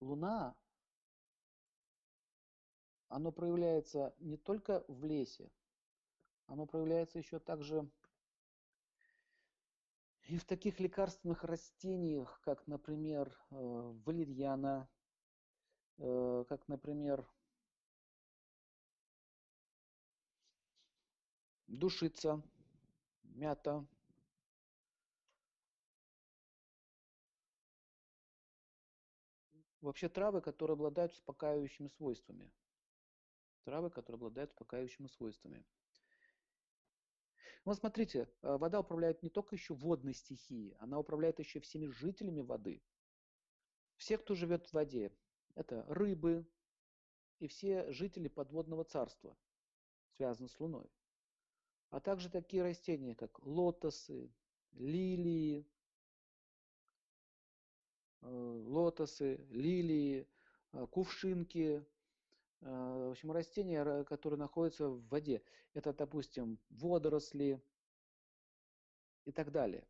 Луна, оно проявляется не только в лесе, оно проявляется еще также и в таких лекарственных растениях, как, например, э, валерьяна, э, как, например, душица, мята, вообще травы, которые обладают успокаивающими свойствами. Травы, которые обладают успокаивающими свойствами. Вот смотрите, э, вода управляет не только еще водной стихией, она управляет еще всеми жителями воды. Все, кто живет в воде, это рыбы и все жители подводного царства, связаны с Луной. А также такие растения, как лотосы, лилии, лотосы, лилии, э, кувшинки, в общем, растения, которые находятся в воде. Это, допустим, водоросли и так далее.